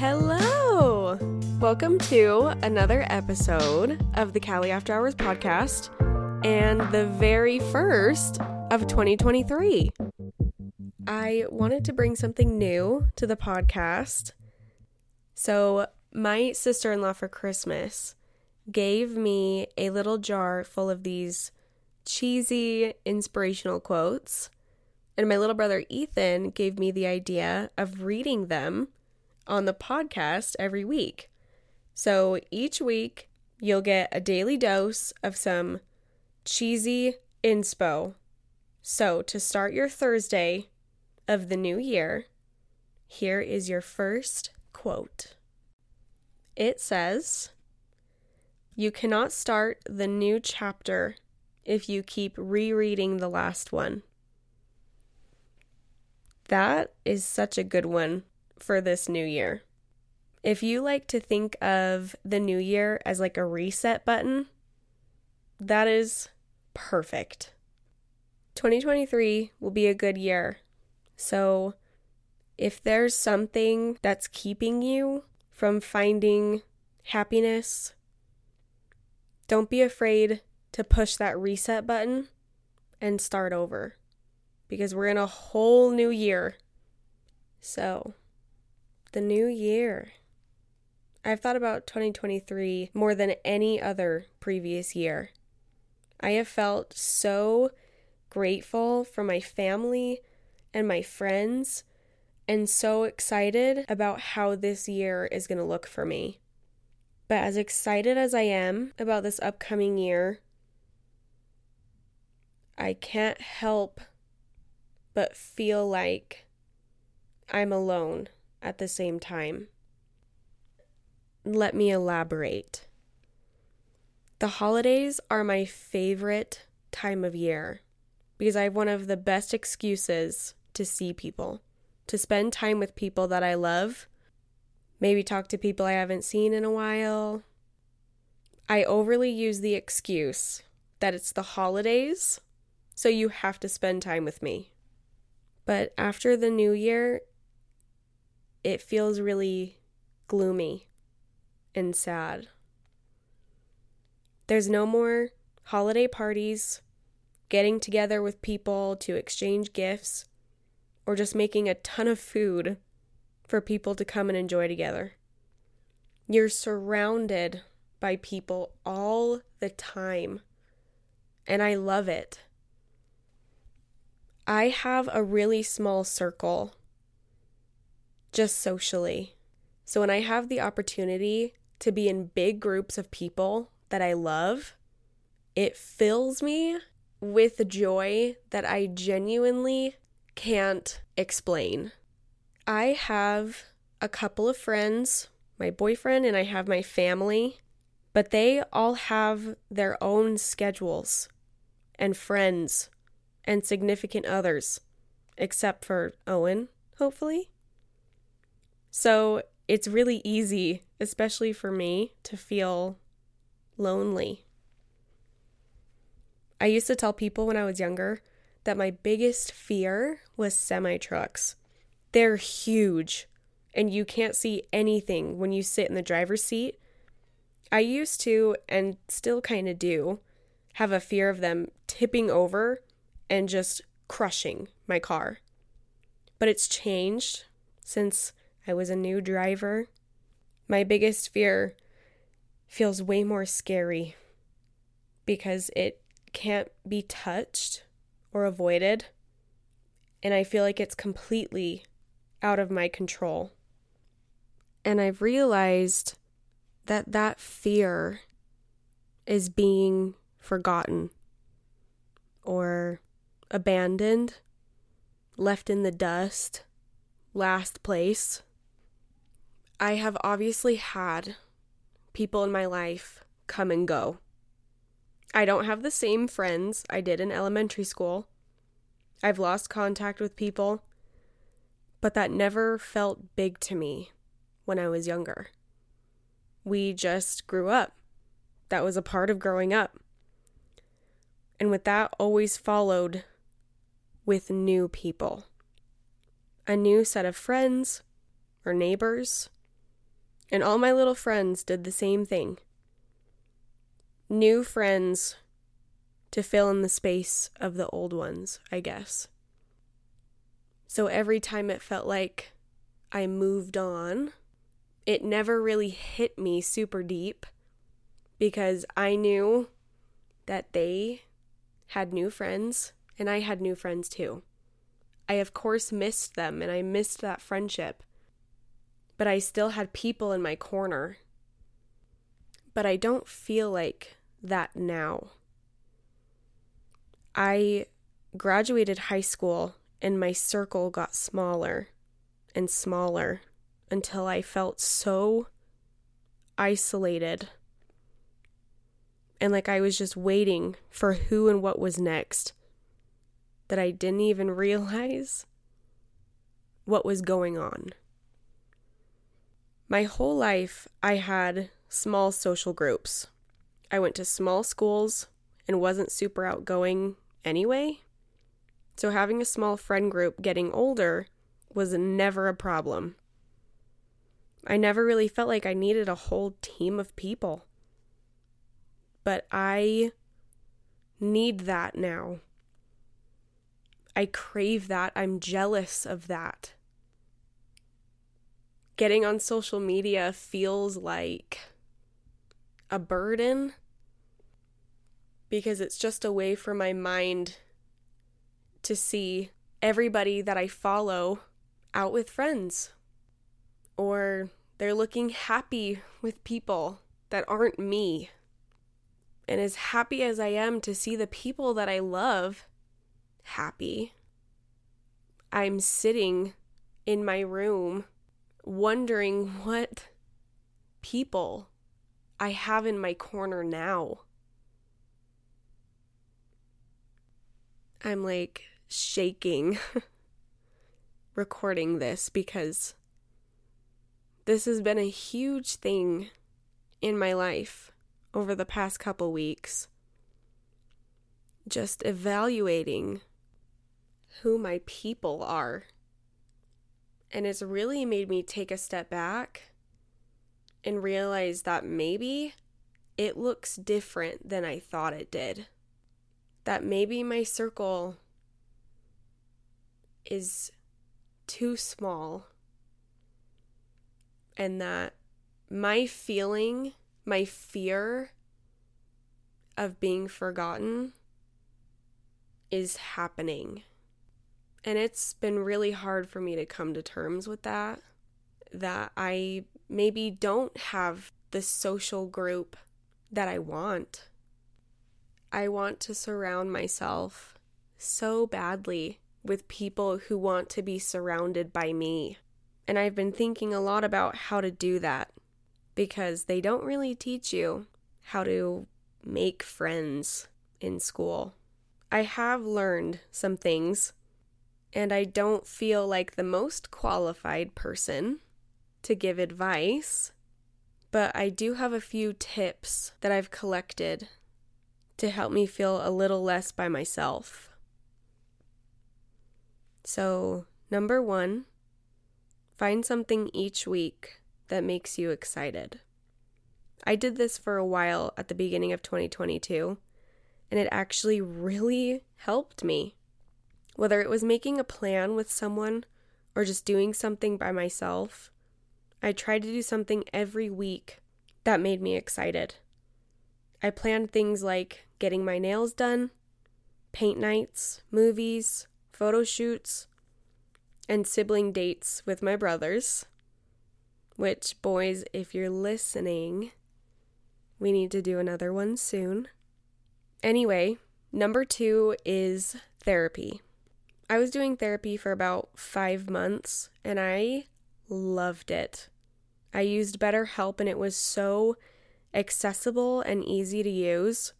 Hello! Welcome to another episode of the Cali After Hours podcast and the very first of 2023. I wanted to bring something new to the podcast. So, my sister in law for Christmas gave me a little jar full of these cheesy inspirational quotes. And my little brother Ethan gave me the idea of reading them on the podcast every week. So each week, you'll get a daily dose of some cheesy inspo. So to start your Thursday of the new year, here is your first quote. It says, You cannot start the new chapter if you keep rereading the last one. That is such a good one for this new year. If you like to think of the new year as like a reset button, that is perfect. 2023 will be a good year. So, if there's something that's keeping you from finding happiness, don't be afraid to push that reset button and start over because we're in a whole new year. So, the new year. I've thought about 2023 more than any other previous year. I have felt so grateful for my family and my friends, and so excited about how this year is going to look for me. But as excited as I am about this upcoming year, I can't help but feel like I'm alone at the same time. Let me elaborate. The holidays are my favorite time of year because I have one of the best excuses to see people, to spend time with people that I love, maybe talk to people I haven't seen in a while. I overly use the excuse that it's the holidays, so you have to spend time with me. But after the new year, it feels really gloomy and sad. There's no more holiday parties, getting together with people to exchange gifts, or just making a ton of food for people to come and enjoy together. You're surrounded by people all the time, and I love it. I have a really small circle just socially. So when I have the opportunity to be in big groups of people that I love, it fills me with joy that I genuinely can't explain. I have a couple of friends, my boyfriend, and I have my family, but they all have their own schedules and friends and significant others, except for Owen, hopefully. So it's really easy, especially for me, to feel lonely. I used to tell people when I was younger that my biggest fear was semi trucks. They're huge, and you can't see anything when you sit in the driver's seat. I used to, and still kind of do, have a fear of them tipping over and just crushing my car. But it's changed since I was a new driver. My biggest fear feels way more scary because it can't be touched or avoided. And I feel like it's completely out of my control. And I've realized that that fear is being forgotten or abandoned, left in the dust, last place. I have obviously had people in my life come and go. I don't have the same friends I did in elementary school. I've lost contact with people, but that never felt big to me when I was younger. We just grew up. That was a part of growing up. And with that always followed with new people. A new set of friends or neighbors And all my little friends did the same thing. New friends to fill in the space of the old ones, I guess. So every time it felt like I moved on, it never really hit me super deep because I knew that they had new friends and I had new friends too. I, of course, missed them and I missed that friendship, but I still had people in my corner. But I don't feel like that now. I graduated high school and my circle got smaller and smaller until I felt so isolated and like I was just waiting for who and what was next that I didn't even realize what was going on. My whole life, I had small social groups. I went to small schools and wasn't super outgoing anyway. So, having a small friend group getting older was never a problem. I never really felt like I needed a whole team of people. But I need that now. I crave that. I'm jealous of that. Getting on social media feels like a burden because it's just a way for my mind to see everybody that I follow out with friends or they're looking happy with people that aren't me. And as happy as I am to see the people that I love happy, I'm sitting in my room wondering what people I have in my corner now. I'm like shaking recording this because this has been a huge thing in my life over the past couple weeks. Just evaluating who my people are. And it's really made me take a step back and realize that maybe it looks different than I thought it did that maybe my circle is too small and that my feeling, my fear of being forgotten is happening. And it's been really hard for me to come to terms with that. That I maybe don't have the social group that I want. I want to surround myself so badly with people who want to be surrounded by me. And I've been thinking a lot about how to do that because they don't really teach you how to make friends in school. I have learned some things, and I don't feel like the most qualified person to give advice, but I do have a few tips that I've collected to help me feel a little less by myself. So, number one, find something each week that makes you excited. I did this for a while at the beginning of 2022, and it actually really helped me. Whether it was making a plan with someone or just doing something by myself, I tried to do something every week that made me excited. I planned things like getting my nails done, paint nights, movies, photo shoots, and sibling dates with my brothers. Which, boys, if you're listening, we need to do another one soon. Anyway, number two is therapy. I was doing therapy for about five months and I loved it. I used BetterHelp and it was so accessible and easy to use.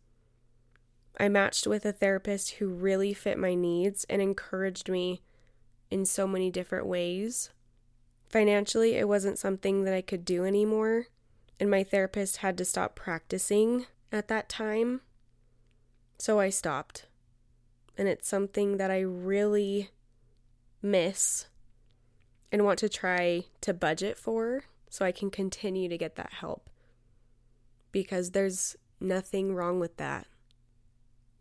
I matched with a therapist who really fit my needs and encouraged me in so many different ways. Financially, it wasn't something that I could do anymore, and my therapist had to stop practicing at that time. So I stopped. And it's something that I really miss and want to try to budget for so I can continue to get that help. Because there's nothing wrong with that.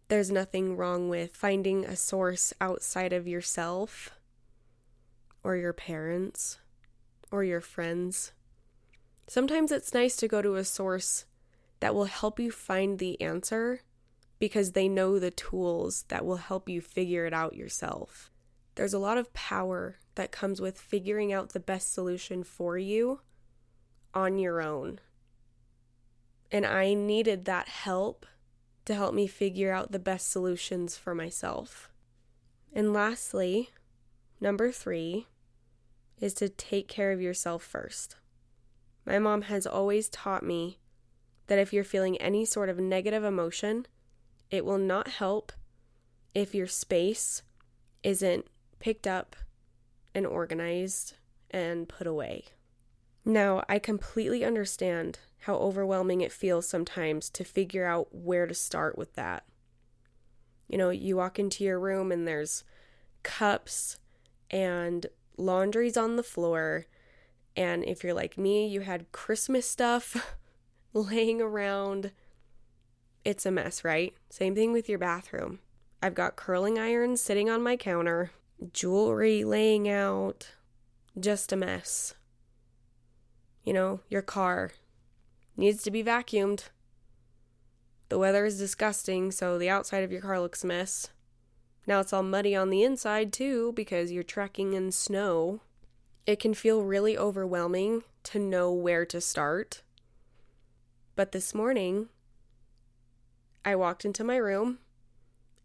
There's nothing wrong with finding a source outside of yourself or your parents or your friends. Sometimes it's nice to go to a source that will help you find the answer because they know the tools that will help you figure it out yourself. There's a lot of power that comes with figuring out the best solution for you on your own. And I needed that help to help me figure out the best solutions for myself. And lastly, number three is to take care of yourself first. My mom has always taught me that if you're feeling any sort of negative emotion, it will not help if your space isn't picked up and organized and put away. Now, I completely understand how overwhelming it feels sometimes to figure out where to start with that. You know, you walk into your room and there's cups and laundry's on the floor. And if you're like me, you had Christmas stuff laying around. It's a mess, right? Same thing with your bathroom. I've got curling irons sitting on my counter, jewelry laying out, just a mess. You know, your car needs to be vacuumed. The weather is disgusting, so the outside of your car looks a mess. Now it's all muddy on the inside, too, because you're trekking in snow. It can feel really overwhelming to know where to start. But this morning, I walked into my room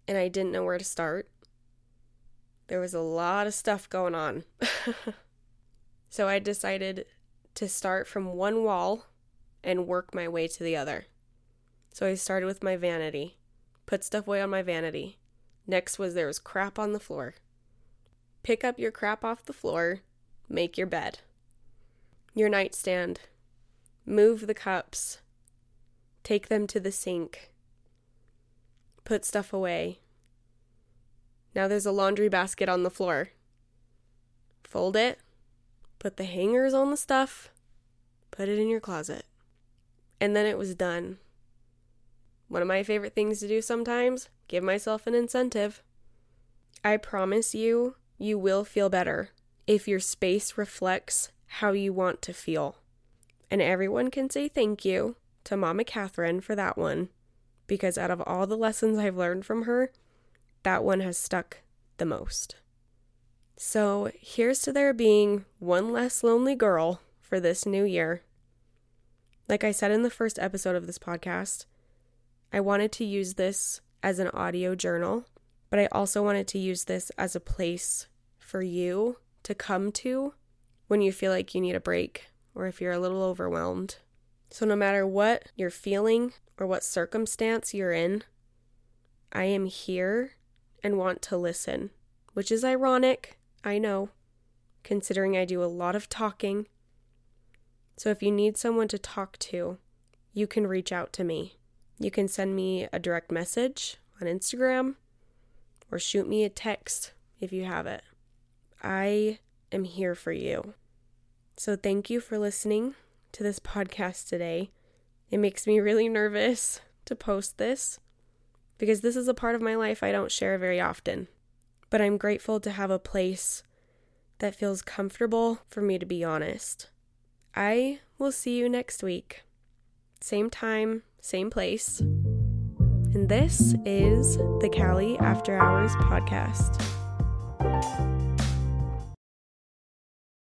and I didn't know where to start. There was a lot of stuff going on. so I decided to start from one wall and work my way to the other. So I started with my vanity, put stuff away on my vanity. Next was there was crap on the floor. Pick up your crap off the floor, make your bed. Your nightstand. Move the cups. Take them to the sink. Put stuff away. Now there's a laundry basket on the floor. Fold it. Put the hangers on the stuff. Put it in your closet. And then it was done. One of my favorite things to do sometimes give myself an incentive. I promise you, you will feel better if your space reflects how you want to feel. And everyone can say thank you to Mama Catherine for that one, because out of all the lessons I've learned from her, that one has stuck the most. So here's to there being one less lonely girl for this new year. Like I said in the first episode of this podcast, I wanted to use this as an audio journal, but I also wanted to use this as a place for you to come to when you feel like you need a break or if you're a little overwhelmed. So, no matter what you're feeling or what circumstance you're in, I am here and want to listen, which is ironic, I know, considering I do a lot of talking so if you need someone to talk to, you can reach out to me. You can send me a direct message on Instagram or shoot me a text if you have it. I am here for you. So thank you for listening to this podcast today. It makes me really nervous to post this because this is a part of my life I don't share very often. But I'm grateful to have a place that feels comfortable for me to be honest. I will see you next week. Same time, same place. And this is the Cali After Hours podcast.